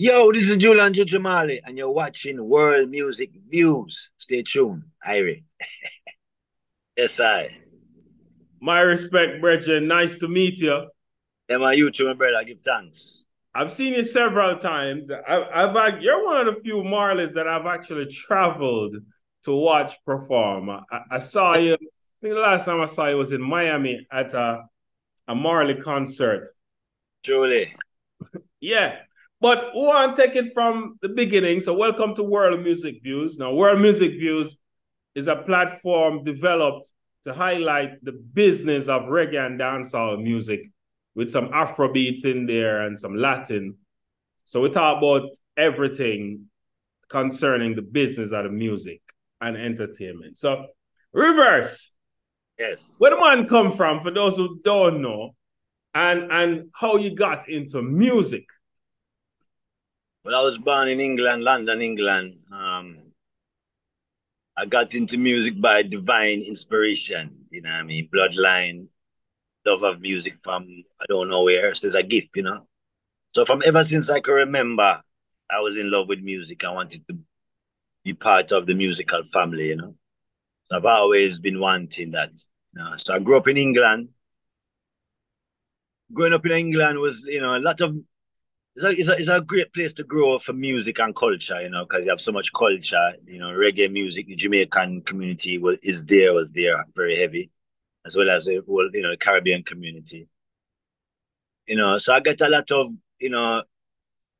Yo, this is Julian Juju Marley, and you're watching World Music Views. Stay tuned, Irie. yes, I. My respect, Bridget. Nice to meet you. Yeah, my YouTube, my brother. I give thanks. I've seen you several times. I've, I've you're one of the few Marleys that I've actually traveled to watch perform. I, I saw you. I think the last time I saw you was in Miami at a a Marley concert. Truly. yeah. But we want to take it from the beginning. So, welcome to World Music Views. Now, World Music Views is a platform developed to highlight the business of reggae and dancehall music with some Afro beats in there and some Latin. So, we talk about everything concerning the business of the music and entertainment. So, reverse. Yes. Where the man come from, for those who don't know, and and how you got into music. Well, I was born in England, London, England. Um, I got into music by divine inspiration, you know I mean? Bloodline, love of music from I don't know where. So there's a gift, you know. So from ever since I can remember, I was in love with music. I wanted to be part of the musical family, you know. So I've always been wanting that. You know? So I grew up in England. Growing up in England was, you know, a lot of it's a, it's a, it's a great place to grow for music and culture, you know, because you have so much culture, you know, reggae music, the Jamaican community was, is there, was there, very heavy, as well as the you know, the Caribbean community. You know, so I get a lot of, you know,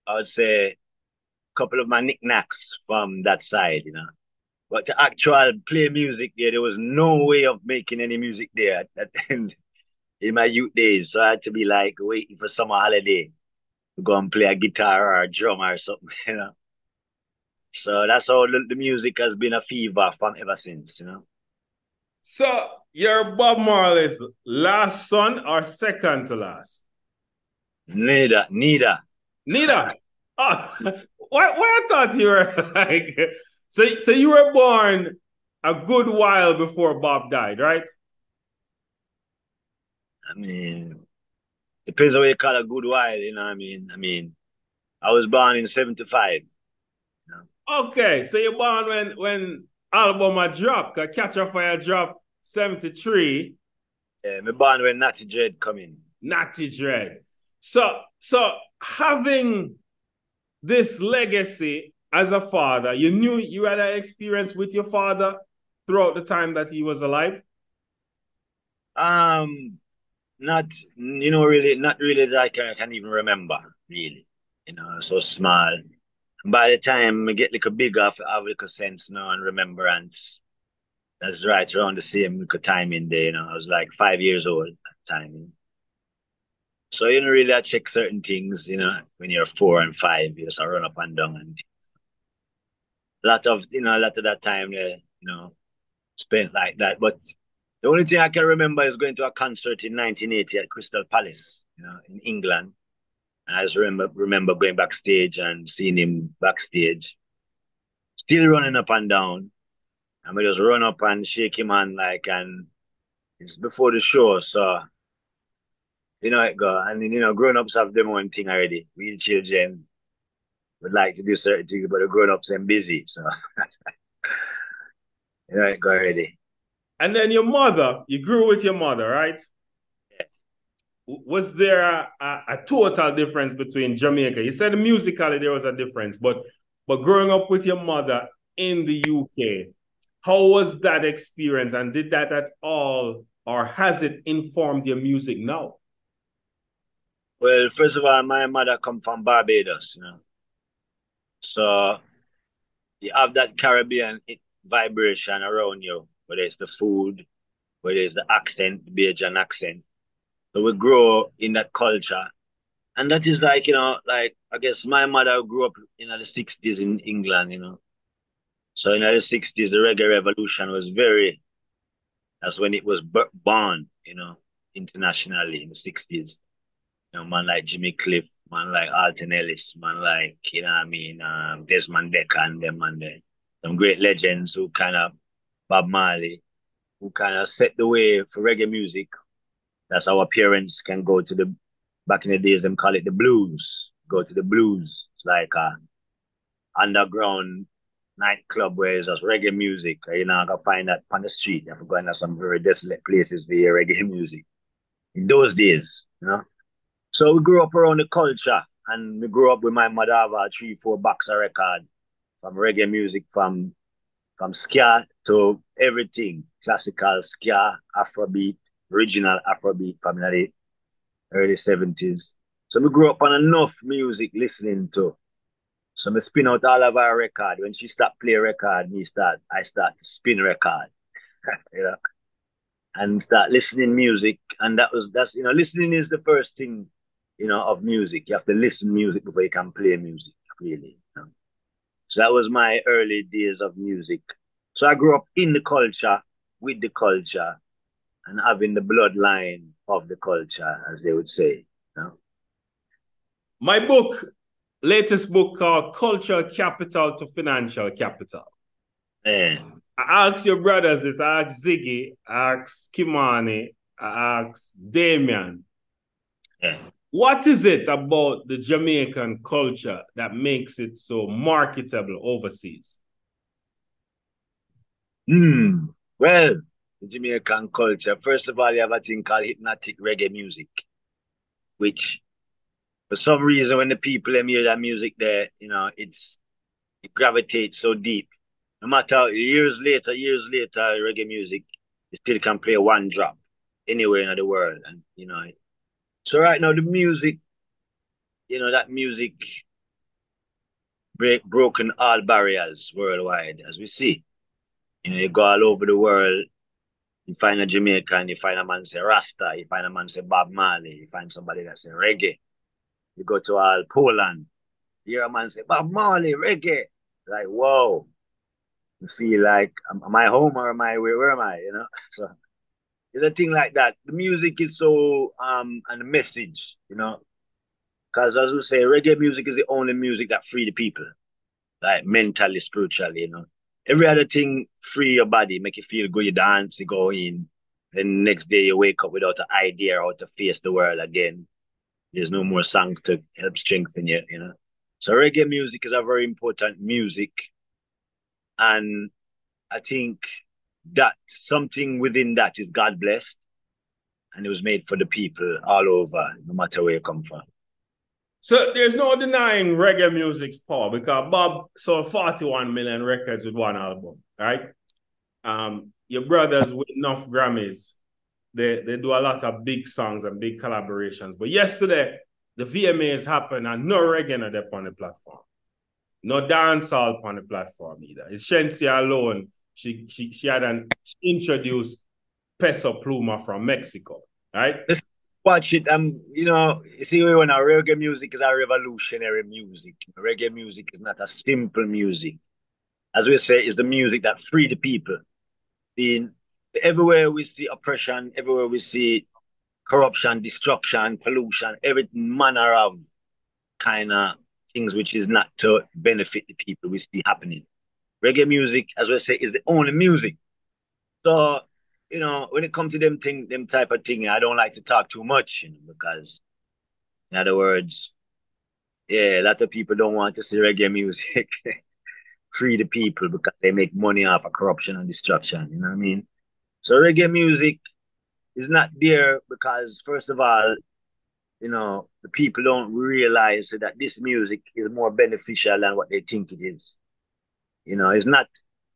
I would say, a couple of my knickknacks from that side, you know. But to actual play music, yeah, there was no way of making any music there at, in, in my youth days. So I had to be like waiting for summer holiday go and play a guitar or a drum or something, you know. So that's how the, music has been a fever from ever since, you know. So you're Bob Marley's last son or second to last? Neither, neither. Neither. Oh, why, why I thought you were like so so you were born a good while before Bob died, right? I mean, depends on what you call a good while, you know what I mean? I mean, I was born in 75. You know? Okay, so you're born when when album dropped, Catch a Fire dropped 73. Yeah, me born when Natty Dread come in. Natty Dread. So so having this legacy as a father, you knew you had an experience with your father throughout the time that he was alive? Um not you know really not really that I can, I can even remember really. You know so small. By the time I get like a bigger I have like a sense now and remembrance. That's right around the same like time in there you know. I was like five years old at the time. So you know really I check certain things you know when you're four and five you just run up and down and a lot of you know a lot of that time uh, you know spent like that. But the only thing I can remember is going to a concert in 1980 at Crystal Palace, you know, in England. And I just remember remember going backstage and seeing him backstage, still running up and down. And we just run up and shake him hand like, and it's before the show, so you know it go. And you know, grown ups have their own thing already. We children would like to do certain things, but the grown ups are busy, so you know it go already. And then your mother, you grew with your mother, right? Was there a, a, a, total difference between Jamaica? You said musically there was a difference, but but growing up with your mother in the UK, how was that experience? And did that at all, or has it informed your music now? Well, first of all, my mother come from Barbados, you know. So you have that Caribbean vibration around you whether it's the food, whether it's the accent, the Bajan accent. So we grow in that culture. And that is like, you know, like, I guess my mother grew up in the 60s in England, you know. So in the 60s, the reggae revolution was very, that's when it was born, you know, internationally in the 60s. You know, man like Jimmy Cliff, man like Alton Ellis, man like, you know I mean, um, Desmond Dekker and them and them. Some great legends who kind of Bob Marley, who kind of set the way for reggae music. That's our parents can go to the back in the days them call it the blues. Go to the blues It's like a underground nightclub where it's just reggae music. You know, I can find that on the street. Have to some very desolate places for your reggae music. In those days, you know. So we grew up around the culture and we grew up with my mother have a three, four box of record from reggae music from from ska to everything. Classical ska, Afrobeat, original Afrobeat the early 70s. So we grew up on enough music listening to. So I spin out all of our record. When she start play record, me start I start to spin record. you know. And start listening music. And that was that's you know, listening is the first thing, you know, of music. You have to listen music before you can play music, really. You know? So that was my early days of music. So I grew up in the culture, with the culture, and having the bloodline of the culture, as they would say. You know? My book latest book called Cultural Capital to Financial Capital. Yeah. I asked your brothers this. I asked Ziggy, I asked Ky-Mani, I asked Damian. Yeah. What is it about the Jamaican culture that makes it so marketable overseas? Hmm. Well, the Jamaican culture, first of all, you have a thing called hypnotic reggae music, which for some reason when the people hear that music there, you know, it's it gravitates so deep. No matter years later, years later, reggae music, you still can play one drop anywhere in the world. And you know, so right now the music, you know, that music break broken all barriers worldwide, as we see. You know, you go all over the world, you find a Jamaican, you find a man say Rasta, you find a man say Bob Marley, you find somebody that say reggae. You go to all Poland, you hear a man say, Bob Marley, reggae. Like, whoa. You feel like, am, I home or am I, where, where am I, you know? So it's a thing like that. The music is so, um, and the message, you know? Because as we say, reggae music is the only music that free the people, like mentally, spiritually, you know? Every other thing free your body, make you feel good, you dance, you go in. Then next day you wake up without an idea how to face the world again there's no more songs to help strengthen you, you know. So reggae music is a very important music. And I think that something within that is God blessed. And it was made for the people all over, no matter where you come from. So there's no denying reggae music's power because Bob sold 41 million records with one album, right? Um, your brothers with enough Grammys they, they do a lot of big songs and big collaborations. But yesterday, the VMAs happened and no reggae on the platform. No dancehall on the platform either. It's Shenseea alone. She she she had an she introduced Peso Pluma from Mexico, right? Watch it. Um, you know, you see when our reggae music is a revolutionary music. Reggae music is not a simple music. As we say, it's the music that free the people. Being everywhere we see oppression, everywhere we see corruption, destruction, pollution, every manner of kind of things which is not to benefit the people we see happening. Reggae music, as we say, is the only music. So, you know, when it comes to them thing, them type of thing, I don't like to talk too much, you know, because in other words, yeah, a lot of people don't want to see reggae music free the people because they make money off of corruption and destruction. You know what I mean? So reggae music is not there because, first of all, you know, the people don't realize that this music is more beneficial than what they think it is. You know, it's not,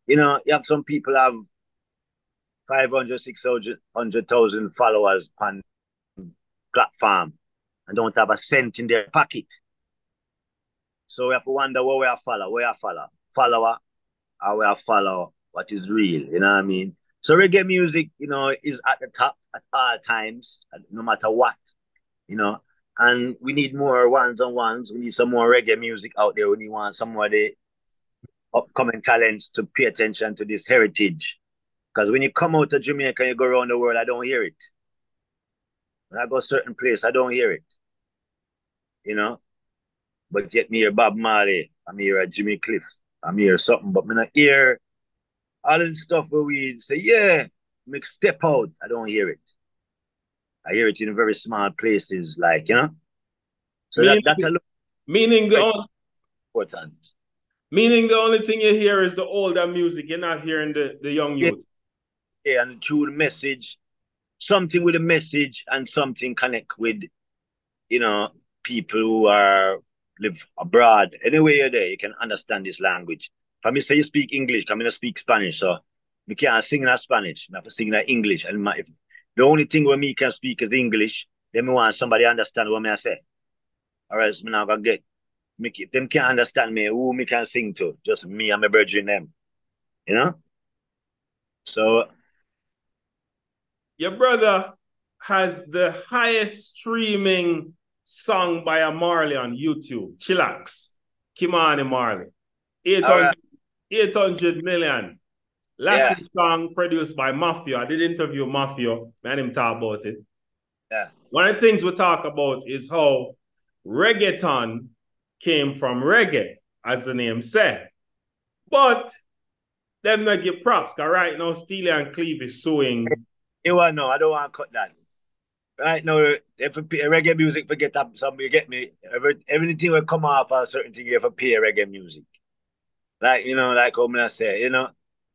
you know, you have some people have 500, 600,000 followers on platform and don't have a cent in their pocket. So we have to wonder what we are follow, where are follow, follower, or we are follow what is real, you know what I mean? So reggae music, you know, is at the top at all times, no matter what, you know. And we need more ones on ones. We need some more reggae music out there. We need want some of the upcoming talents to pay attention to this heritage. Because when you come out of Jamaica and you go around the world, I don't hear it. When I go certain place, I don't hear it. You know? But yet me hear Bob Marley, I'm here at Jimmy Cliff, I'm here something, but me not hear all the stuff where we say, yeah, make step out. I don't hear it. I hear it in very small places, like, you know? So meaning, that, that alone, meaning the only, important. Meaning the only thing you hear is the older music. You're not hearing the, the young youth. Yeah, and through the message, something with a message and something connect with, you know, people who are live abroad. Anyway you're there, you can understand this language. For me say you speak English, come in speak Spanish, so we can't sing in Spanish. I have to sing in English. And my, if the only thing where me can speak is English, then me want somebody understand what me I say. Or else me not gonna get me, if them can't understand me, who me can sing to? Just me and my brethren them. You know? So your brother has the highest streaming song by a Marley on YouTube, Chillax, Ky-Mani Marley. 800, right. 800 million. Latin yeah. song produced by Maffio. I did interview Maffio, and him talk about it. Yeah. One of the things we talk about is how reggaeton came from reggae, as the name said. But them not give props, because right now Steely and Clevie is suing. You want know, I don't want to cut that. Right now, if you pay reggae music, forget that some you get me. Every everything will come off a certain thing, you have to pay reggae music. Like, you know, like gonna say, you know,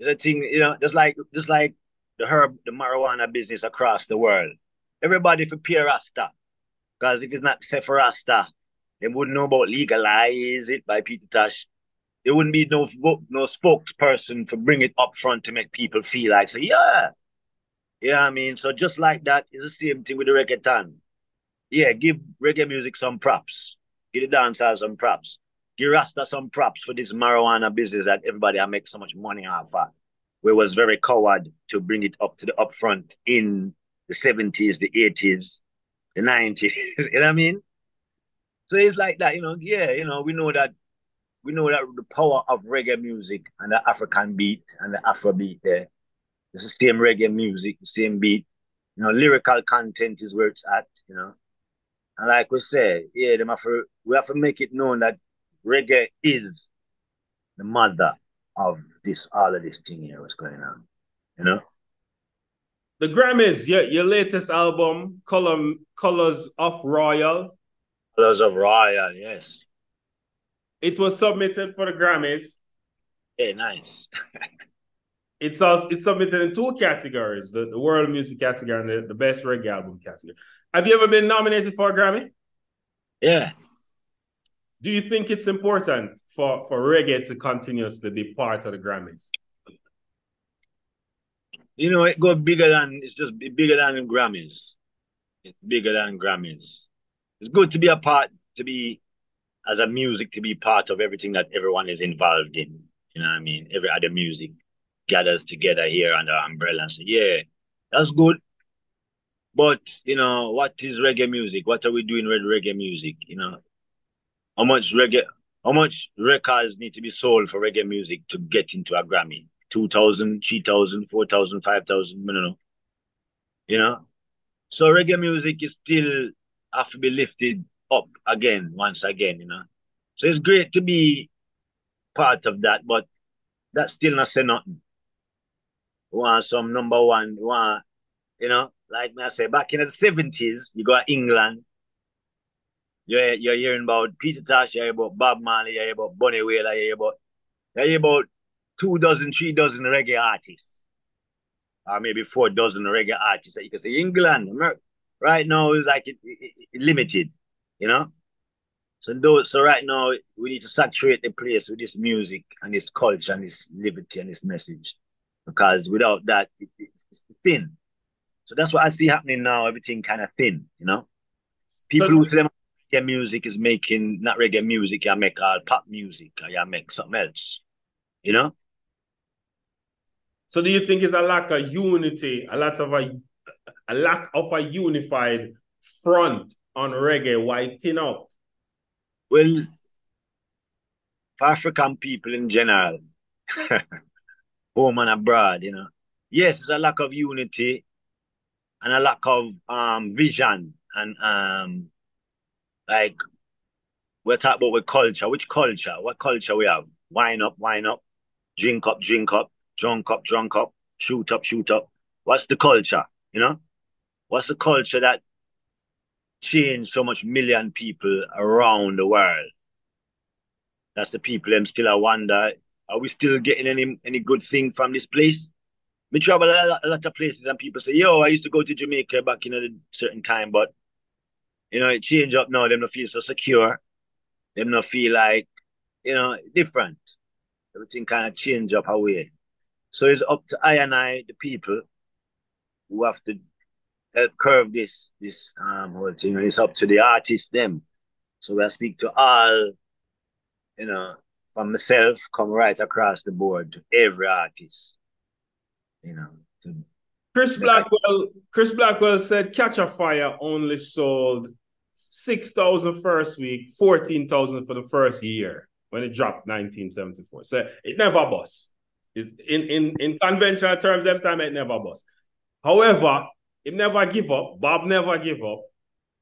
a thing, you know, just like just like the herb, the marijuana business across the world. Everybody for pay Rasta. Because if it's not set for Rasta, they wouldn't know about legalize it by Peter Tosh. There wouldn't be no no spokesperson to bring it up front to make people feel like say, yeah. Know I mean? So just like that is the same thing with the reggaeton. Yeah, give reggae music some props. Give the dancers some props. Give Rasta some props for this marijuana business that everybody I make so much money off of. We was very coward to bring it up to the upfront in the 70s, the 80s, the 90s. you know what I mean? So it's like that, you know. Yeah, you know, we know that we know that the power of reggae music and the African beat and the Afro beat there. It's the same reggae music, the same beat. You know, lyrical content is where it's at, you know. And like we say, yeah, them have to, we have to make it known that reggae is the mother of this all of this thing here, what's going on. You know? The Grammys, your, your latest album, Color, Colors of Royal, Colors of Royal, yes. It was submitted for the Grammys. Hey, nice. it's also, it's submitted in two categories: the, the world music category and the, the best reggae album category. Have you ever been nominated for a Grammy? Yeah. Do you think it's important for, for reggae to continuously be part of the Grammys? You know, it goes bigger than it's just bigger than Grammys. It's bigger than Grammys it's good to be a part, to be as a music, to be part of everything that everyone is involved in. You know what I mean? Every other music gathers together here under umbrella and say, yeah, that's good. But, you know, what is reggae music? What are we doing with reggae music? You know, how much reggae, how much records need to be sold for reggae music to get into a Grammy? 2,000, 3,000, 4,000, 5,000, I don't know. You know? So reggae music is still have to be lifted up again, once again, you know. So it's great to be part of that, but that's still not say nothing. Want some number one, we want, you know, like I say, back in the 70s, you go to England, you're, you're hearing about Peter Tosh, you hear about Bob Marley, you hear about Bunny Wailer, you hear about, you about two dozen, three dozen reggae artists. Or maybe four dozen reggae artists that you can say England, America, right now is like it, it, it limited, you know. So those, so right now we need to saturate the place with this music and this culture and this liberty and this message, because without that it, it's thin. So that's what I see happening now. Everything kind of thin, you know. People who say reggae music is making not reggae music, you make all pop music, uh, or you make something else, you know. So do you think it's a lack of unity, a lot of a a lack of a unified front on reggae why thin out? Well, for African people in general, home and abroad, you know, yes, it's a lack of unity and a lack of um vision and um like we're talking about with culture. Which culture? What culture we have? Wine up, wine up, drink up, drink up, drunk up, drunk up, shoot up, shoot up. What's the culture? You know? What's the culture that changed so much million people around the world? That's the people them still I wonder, are we still getting any any good thing from this place? We travel a lot, a lot of places and people say, yo, I used to go to Jamaica back in a certain time, but you know, it changed up now. Them not feel so secure. Them not feel like, you know, different. Everything kind of change up away. So it's up to I and I, the people, who have to help curve this this um whole thing. It's up to the artists them. So I speak to all, you know, from myself, come right across the board to every artist. You know. To, Chris Blackwell, Chris Blackwell said Catch a Fire only sold 6,000 first week, 14,000 for the first year when it dropped 1974. So it never bust. in, in, in conventional terms, them time it never bust. However, it never give up. Bob never give up.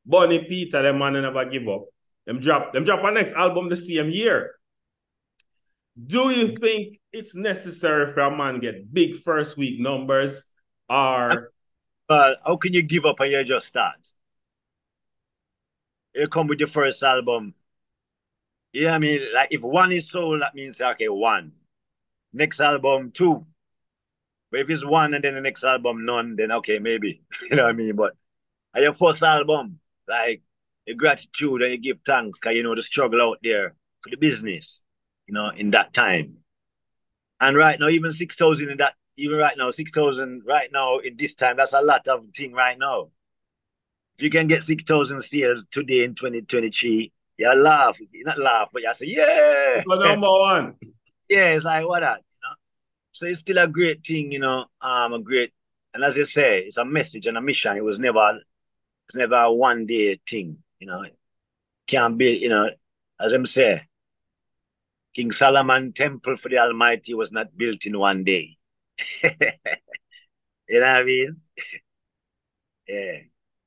Bunny Peter, them man never give up. Them drop them drop our next album the same year. Do you think it's necessary for a man get big first week numbers or but how can you give up and you just start? You come with your first album. Yeah, I mean, like if one is sold, that means okay, one. Next album, two. But if it's one and then the next album none, then okay, maybe. you know what I mean? But at your first album, like your gratitude and you give thanks because you know the struggle out there for the business, you know, in that time. And right now, even six thousand in that, even right now, six thousand right now in this time, that's a lot of thing right now. If you can get six thousand sales today in 2023, you laugh. You not laugh, but you say, yeah. number one. Yeah, it's like what that. You know? So it's still a great thing, you know, um, a great, and as you say, it's a message and a mission. It was never, it's never a one day thing, you know. Can't be, you know, as I'm say, King Solomon temple for the Almighty was not built in one day. you know what I mean? yeah.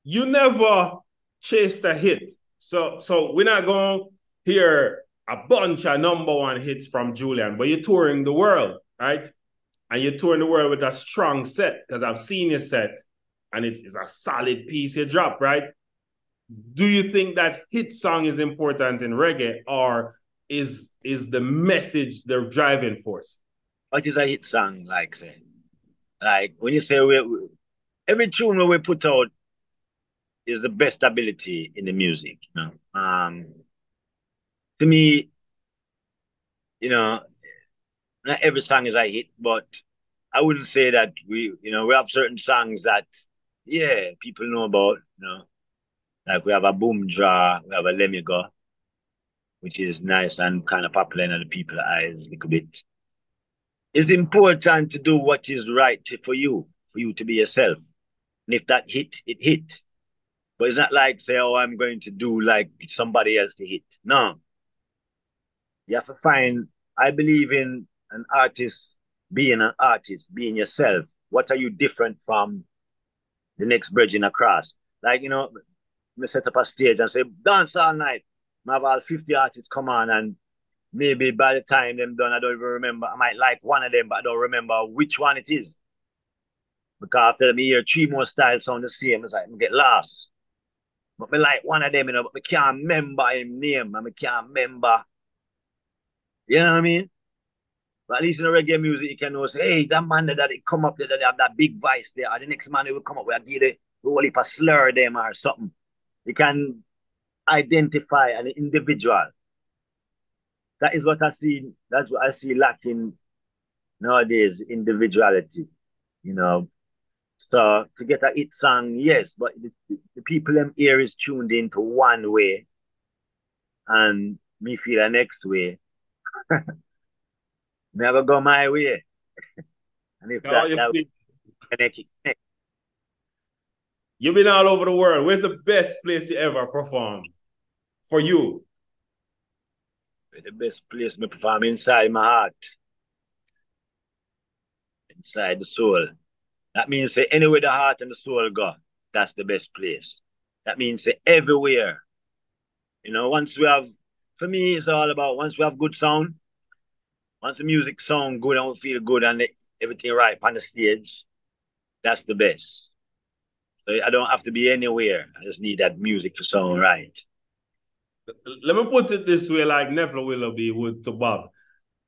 You never chased a hit. So so we're not going to hear a bunch of number one hits from Julian, but you're touring the world, right? and you're touring the world with a strong set because I've seen your set and it's, it's a solid piece you drop, right? Do you think that hit song is important in reggae or is is the message the driving force? What is a hit song like say? Like when you say we, every tune we put out is the best ability in the music, you know. Um to me, you know, not every song is a hit, but I wouldn't say that we, you know, we have certain songs that, yeah, people know about, you know. Like we have a Boom Draw, we have a Let Me Go, which is nice and kind of popular in other people's eyes a little bit. It's important to do what is right for you, for you to be yourself. And if that hit, it hit. But it's not like say, oh, I'm going to do like somebody else to hit. No. You have to find, I believe in an artist being an artist, being yourself. What are you different from the next bridging across? Like, you know, me set up a stage and say, dance all night. Have all 50 artists come on and maybe by the time them done, I don't even remember. I might like one of them, but I don't remember which one it is. Because after me hear three more styles sound the same, it's like I get lost. But me like one of them, you know, but I can't remember him name and I can't remember. You know what I mean? But at least in the reggae music, you can know, say, hey, that man that it come up there, that have that big voice there, or the next man who will come up with a give the whole heap of slur them or something. You can identify an individual. That is what I see, that's what I see lacking nowadays, individuality. You know. So to get a hit song, yes, but the, the people them ear is tuned into one way and me feel the next way. never go my way. and if that, that connect, connect. You've been all over the world. Where's the best place you ever performed for you? The best place me perform inside my heart. Inside the soul. That means say anywhere the heart and the soul go, that's the best place. That means say everywhere. You know, once we have, for me, it's all about once we have good sound, once the music sound good and we feel good and everything right on the stage, that's the best. So I don't have to be anywhere. I just need that music to sound right. Let me put it this way, like Neville Willoughby would to Bob.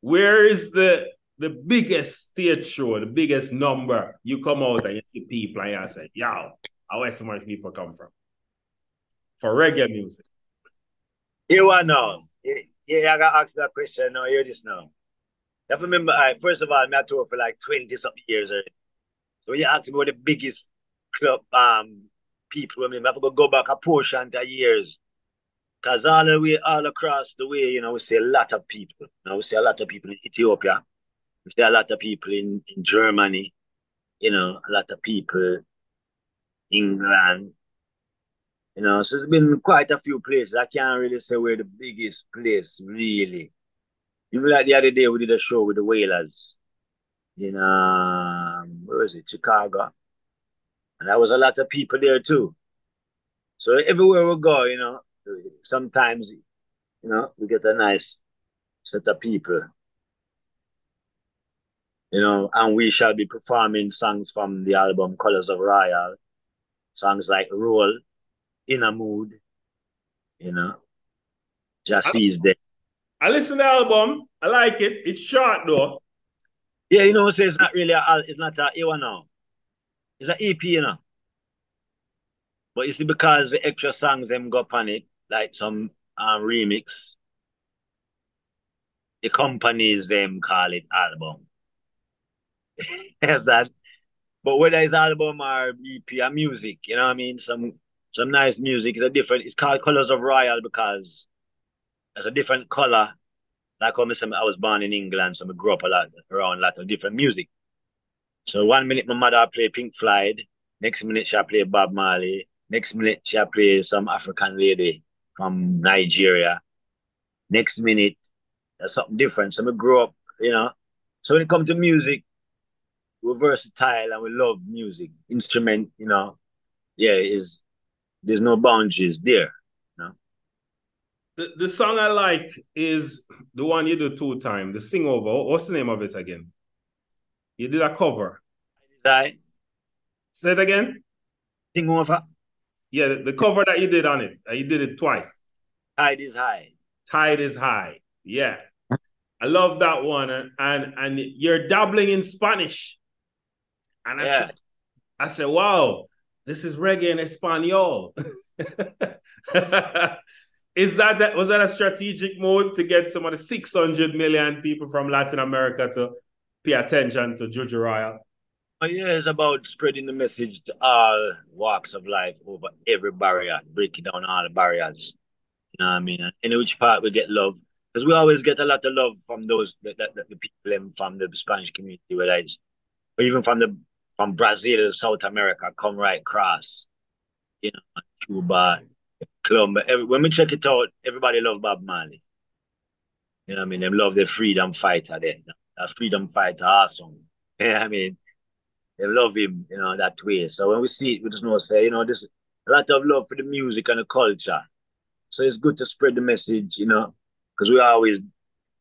Where is the the biggest stage show, the biggest number? You come out and you see people and you say, yo, where so much people come from? For reggae music. You want know? Yeah, I got asked that question now. Hear this now. I remember, I, first of all, I toured for like 20 something years already. So you ask me what the biggest club um people, I mean, I have to go back a portion of years. Because all the way, all across the way, you know, we see a lot of people. You know, we see a lot of people in Ethiopia. We see a lot of people in, in Germany. You know, a lot of people England. You know, so it's been quite a few places. I can't really say where the biggest place, really. Even like the other day, we did a show with the Wailers in, um, where is it, Chicago. And there was a lot of people there too. So everywhere we go, you know, sometimes, you know, we get a nice set of people. You know, and we shall be performing songs from the album Colors of Royal, songs like Roll, In a Mood, you know, Jassie's Day. I listen to the album. I like it. It's short though. Yeah, you know, so it's not really a, it's not a A1 now. It's an EP, you know. But you see, because the extra songs them go on it, like some um, remix. The companies them call it album. Yes, that. But whether it's album or EP or music, you know what I mean? Some some nice music is a different. It's called Colors of Royal because it's a different color. Like I said, I was born in England, so I grew up a lot around a lot of different music. So one minute my mother play Pink Floyd, next minute she play Bob Marley, next minute she play some African lady from Nigeria. Next minute, there's something different. So I grew up, you know. So when it comes to music, we're versatile and we love music. Instrument, you know, yeah, is there's no boundaries there. You know? The the song I like is the one you do two times, the sing over. What's the name of it again? You did a cover. I did I say it again. Sing over. Yeah, the, the cover that you did on it. You did it twice. Tide is high. Tide is high. Yeah. I love that one. And and, and you're dabbling in Spanish. And I yeah. said, I said, wow, this is reggae in Espanol. is that, that was that a strategic move to get some of the 600 million people from Latin America to pay attention to Juju Royal? Yeah, it's about spreading the message to all walks of life over every barrier, breaking down all the barriers. You know what I mean? In which part we get love. Because we always get a lot of love from those the, the, the people from the Spanish community, whether it's or even from the from Brazil, South America, come right across. You know, Cuba, Colombia. Every, when we check it out, everybody love Bob Marley. You know what I mean? They love the freedom fighter then. A freedom fighter awesome. You know what I mean? They love him, you know, that way. So when we see it, we just know say, you know, there's a lot of love for the music and the culture. So it's good to spread the message, you know, because we're always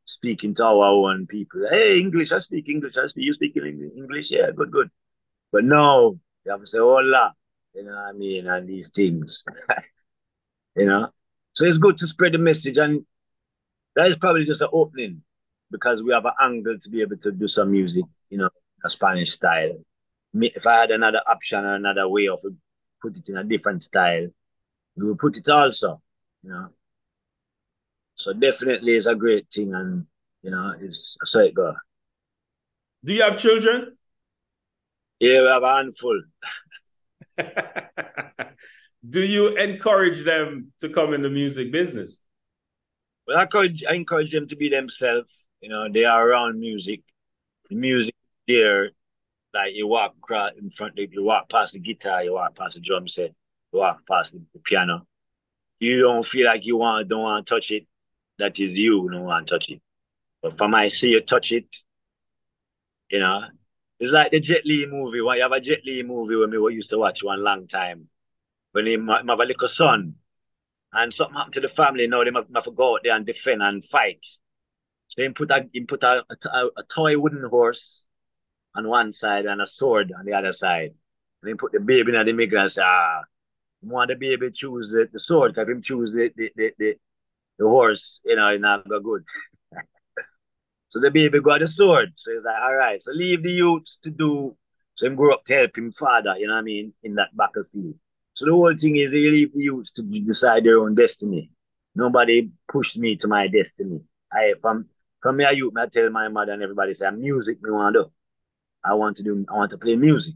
speaking to our own people. Hey, English, I speak English. I speak. You speak English? Yeah, good, good. But no, you have to say oh, hola, you know what I mean, and these things, you know. So it's good to spread the message, and that is probably just an opening because we have an angle to be able to do some music, you know, a Spanish style if I had another option or another way of put it in a different style, we would put it also, you know. So definitely it's a great thing and you know, it's a it go. Do you have children? Yeah, we have a handful. Do you encourage them to come in the music business? Well, I encourage, I encourage them to be themselves. You know, they are around music. The music there like you walk in front, of you walk past the guitar, you walk past the drum set, you walk past the, piano. You don't feel like you want, don't want to touch it. That is you don't want to touch it. But for my see you touch it, you know, it's like the Jet Li movie. When you have a Jet Li movie when we used to watch one long time. When he have a little son and something happened to the family, now they have to go out there and defend and fight. So he put a he put a, a, a toy wooden horse on one side and a sword on the other side. And then put the baby in the middle and say, ah, want the baby choose the, the sword, because him choose the, the, the, the, the horse, you know, not go good. so the baby got the sword. So he's like, all right, so leave the youths to do. So him grow up to help him father, you know what I mean, in that battlefield. So the whole thing is they leave the youths to decide their own destiny. Nobody pushed me to my destiny. I from from me a youth, I tell my mother and everybody say music me want to do. I want to do I want to play music.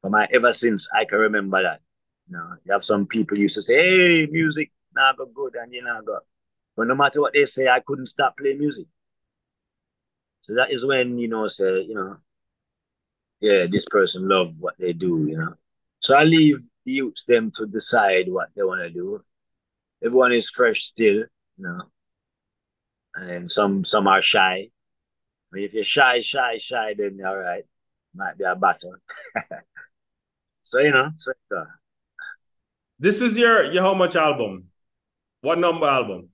From my ever since I can remember that. You know, you have some people used to say, Hey, music not go good and you know go. But no matter what they say, I couldn't stop playing music. So that is when, you know, say, you know, yeah, this person love what they do, you know. So I leave the youths them to decide what they want to do. Everyone is fresh still, you know. And some some are shy. If you're shy, shy, shy, then all right. Might be a battle. so you know, so uh, this is your your how much album? What number album?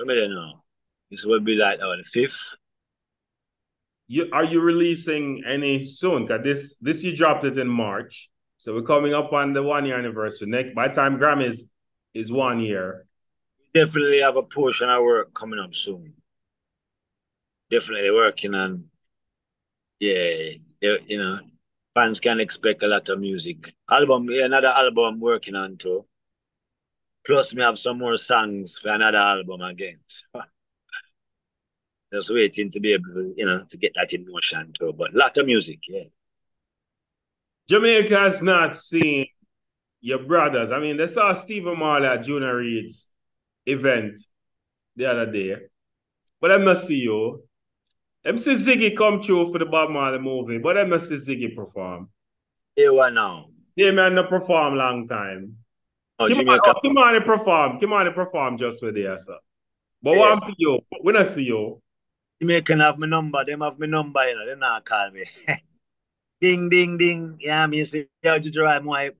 I don't know. This will be like oh, the fifth. You are you releasing any soon? Cause this this you dropped it in March, so we're coming up on the one year anniversary. Next, by time Grammys is one year. Definitely have a portion of work coming up soon. Definitely working on, yeah, you know, fans can expect a lot of music. Album, yeah, another album I'm working on too. Plus, me have some more songs for another album again. Just waiting to be able to, you know, to get that in motion too. But a lot of music, yeah. Jamaica has not seen your brothers. I mean, they saw Stephen Marley at Junior Reid's event the other day. But I must see you. Them see Ziggy come through for the Bob Marley movie, but I'm must see Ziggy perform. Yeah, what now? Yeah, man, not perform long time. Oh, come, on, oh, come on and perform. Come on and perform just for the sir. But yeah. what I'm you, when I see you. Jamaican have my number, them have my number, you know, they not call me. ding, ding, ding. Yeah, I mean, say, yeah, to drive my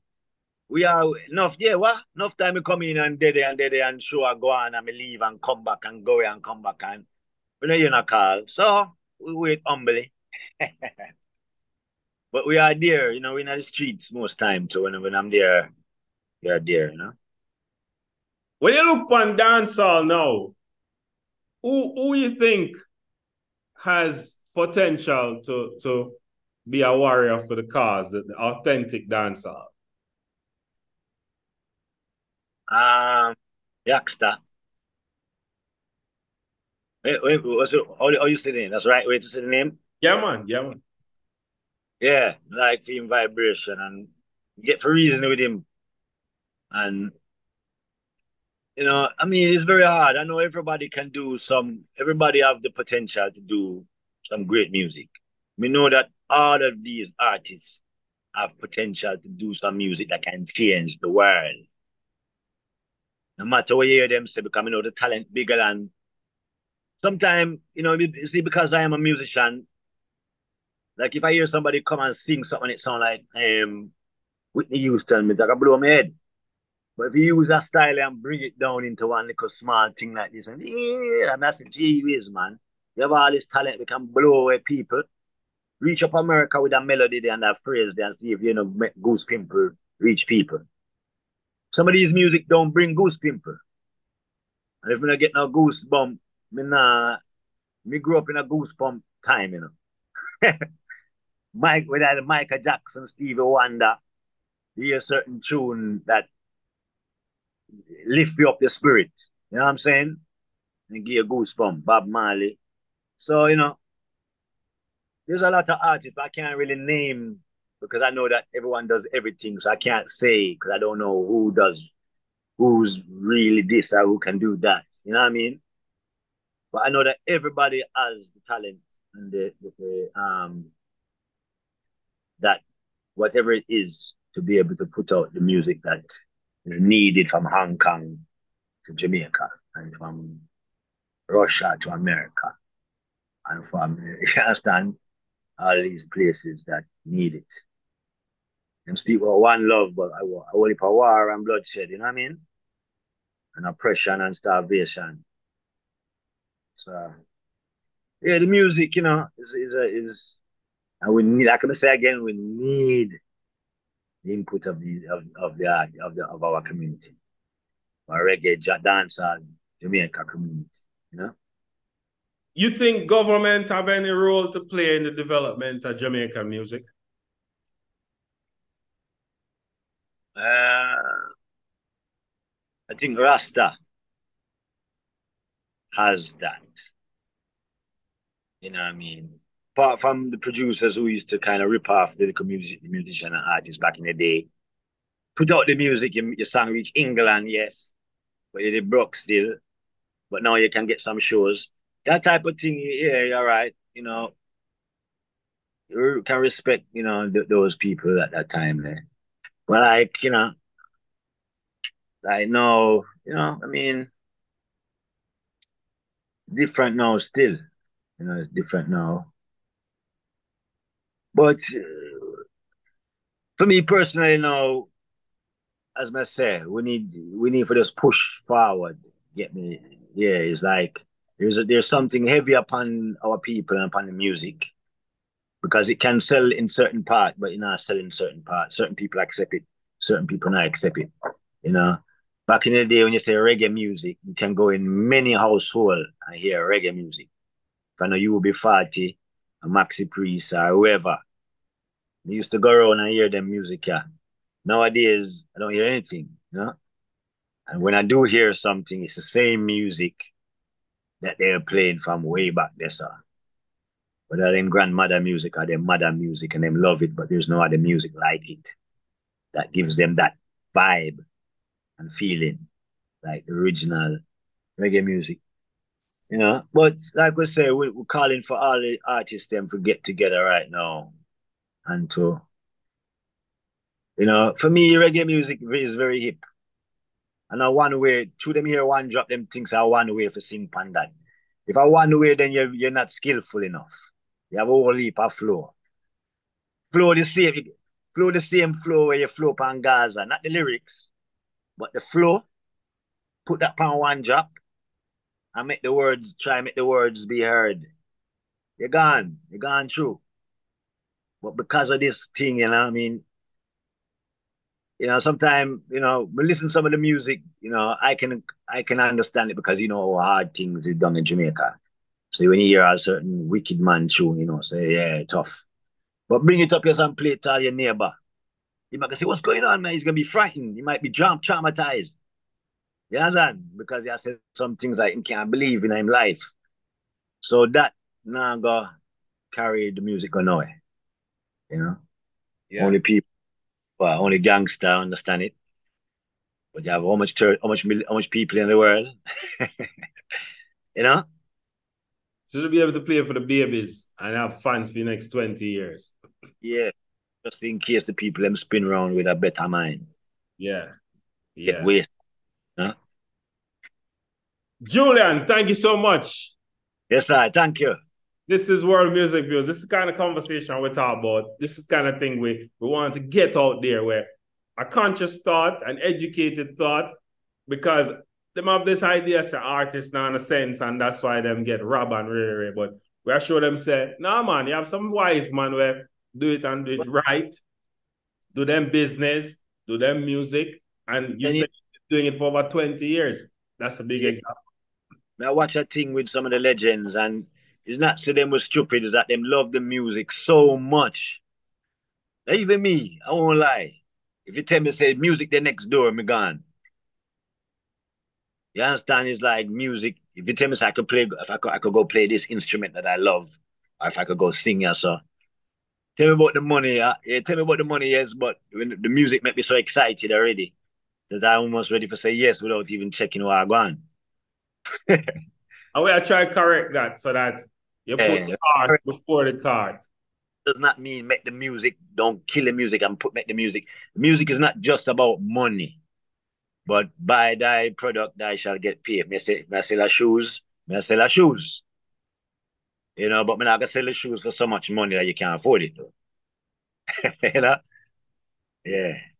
we are enough, yeah, what? Enough time we come in and dead and dead and show I go on and me leave and come back and go and come back and we know you're not call. So we wait humbly. but we are there, you know, we're in the streets most time. So when, when I'm there, we are there, you know. When you look on dancehall now, who who you think has potential to to be a warrior for the cause, the, the authentic dancehall? Um, Youngster. Wait, wait, what's it, how, how you say the name? That's right way to say the name? Yeah, man. Yeah, man. Yeah, like him vibration and get for reason with him. And you know, I mean, it's very hard. I know everybody can do some. Everybody have the potential to do some great music. We know that all of these artists have potential to do some music that can change the world. No matter what you hear them say, because you know the talent bigger than sometimes, you know, see, because I am a musician, like if I hear somebody come and sing something, it sound like um Whitney Houston, me that I blow my head. But if you use that style and bring it down into one little small thing like this, and yeah, and that's the G whiz, man. You have all this talent, we can blow away people. Reach up America with a melody there and that phrase there and see if you know Goose Pimple reach people. Some of these music don't bring Goose Pimple. And if we not get no goosebump me nah, me grew up in a goosebump time, you know. Mike, with that Michael Jackson, Stevie Wonder, hear a certain tune that lift you up your spirit. You know what I'm saying? And give you a goosebump. Bob Marley. So, you know, there's a lot of artists, but I can't really name because I know that everyone does everything. So I can't say because I don't know who does, who's really this or who can do that. You know what I mean? But I know that everybody has the talent and the, the, the um that whatever it is to be able to put out the music that is needed from Hong Kong to Jamaica and from Russia to America and from you understand all these places that need it. Them speak about one love, but I, I only for war and bloodshed, you know what I mean? And oppression and starvation. So yeah, the music, you know, is is a, is and we need. I say again, we need the input of the of, of the of the of our community. or reggae dancehall Jamaica community, you know. You think government have any role to play in the development of Jamaican music? Uh, I think Rasta has that. You know what I mean? Apart from the producers who used to kind of rip off the music, the musician and artists back in the day, put out the music, your, your song reach England, yes, but it broke still. But now you can get some shows. That type of thing, yeah, you're right. You know, you can respect, you know, th those people at that time there. But like, you know, like no, you know, I mean, different now still. You know, it's different now. But uh, for me personally now, as I say, we need we need for this push forward. Get me? Yeah, it's like there's a, there's something heavy upon our people and upon the music because it can sell in certain part, but it not sell in certain part. Certain people accept it, certain people not accept it. You know, back in the day when you say reggae music, you can go in many household and hear reggae music. If I know you will be 40, a Maxi Priest or whoever. We used to go around and hear them music, yeah. Nowadays, I don't hear anything, you know? And when I do hear something, it's the same music that they're playing from way back there, sir. Whether them grandmother music or their mother music and them love it, but there's no other music like it that gives them that vibe and feeling like the original reggae music. You know, but like we say, we, we're calling for all the artists them to get together right now and to, you know, for me, reggae music is very hip. And I one way, to them here, one drop them things are one way for sing pandan. If I one way, then you're, you're not skillful enough. You have a whole heap of flow. Flow the same, flow the same flow where you flow on Gaza, not the lyrics, but the flow. Put that on one drop and make the words, try make the words be heard. You're gone. You're gone through. But because of this thing, you know, I mean, you know, sometimes, you know, we listen some of the music, you know, I can I can understand it because you know how hard things is done in Jamaica. So when you hear a certain wicked man tune, you know, say, yeah, tough. But bring it up here and play it to your neighbor. You might say, what's going on, man? He's gonna be frightened. He might be jump traumatized. You understand? Because he has said some things like he can't believe in him life. So that now go carry the music on away. You know? Yeah. Only people well, only gangster understand it. But you have how much how much how much people in the world. you know? So to be able to play for the babies and have fans for the next 20 years. Yeah. Just in case the people them spin around with a better mind. Yeah. Yeah. Get waste. Huh? Julian, thank you so much. Yes, sir. Thank you. This is world music views. This is kind of conversation we talk about. This is kind of thing we, we want to get out there where a conscious thought, an educated thought, because them have this idea as an artist now in a sense, and that's why them get robbed and really, but we are sure them say, nah man, you have some wise man where do it and do it right, do them business, do them music, and you and say doing it for over 20 years. That's a big yeah. example. I watch a thing with some of the legends, and it's not so them was stupid, it's that them love the music so much. Even me, I won't lie. If you tell me say music the next door, me gone. You understand? It's like music. If you tell me say I could play, if I could, I could go play this instrument that I love, or if I could go sing, yeah, so. Tell me about the money, yeah. yeah tell me about the money, yes, but when the music made me so excited already that I'm almost ready to say yes without even checking where I gone. Oh, I will try to correct that so that you put yeah. the cars before the card. Does not mean make the music, don't kill the music and put make the music. Music is not just about money. But buy thy product, thy shall get paid. Me say, me sell a shoes, me sell a shoes. You know, but me not gonna sell the shoes for so much money that you can't afford it though. you know? Yeah.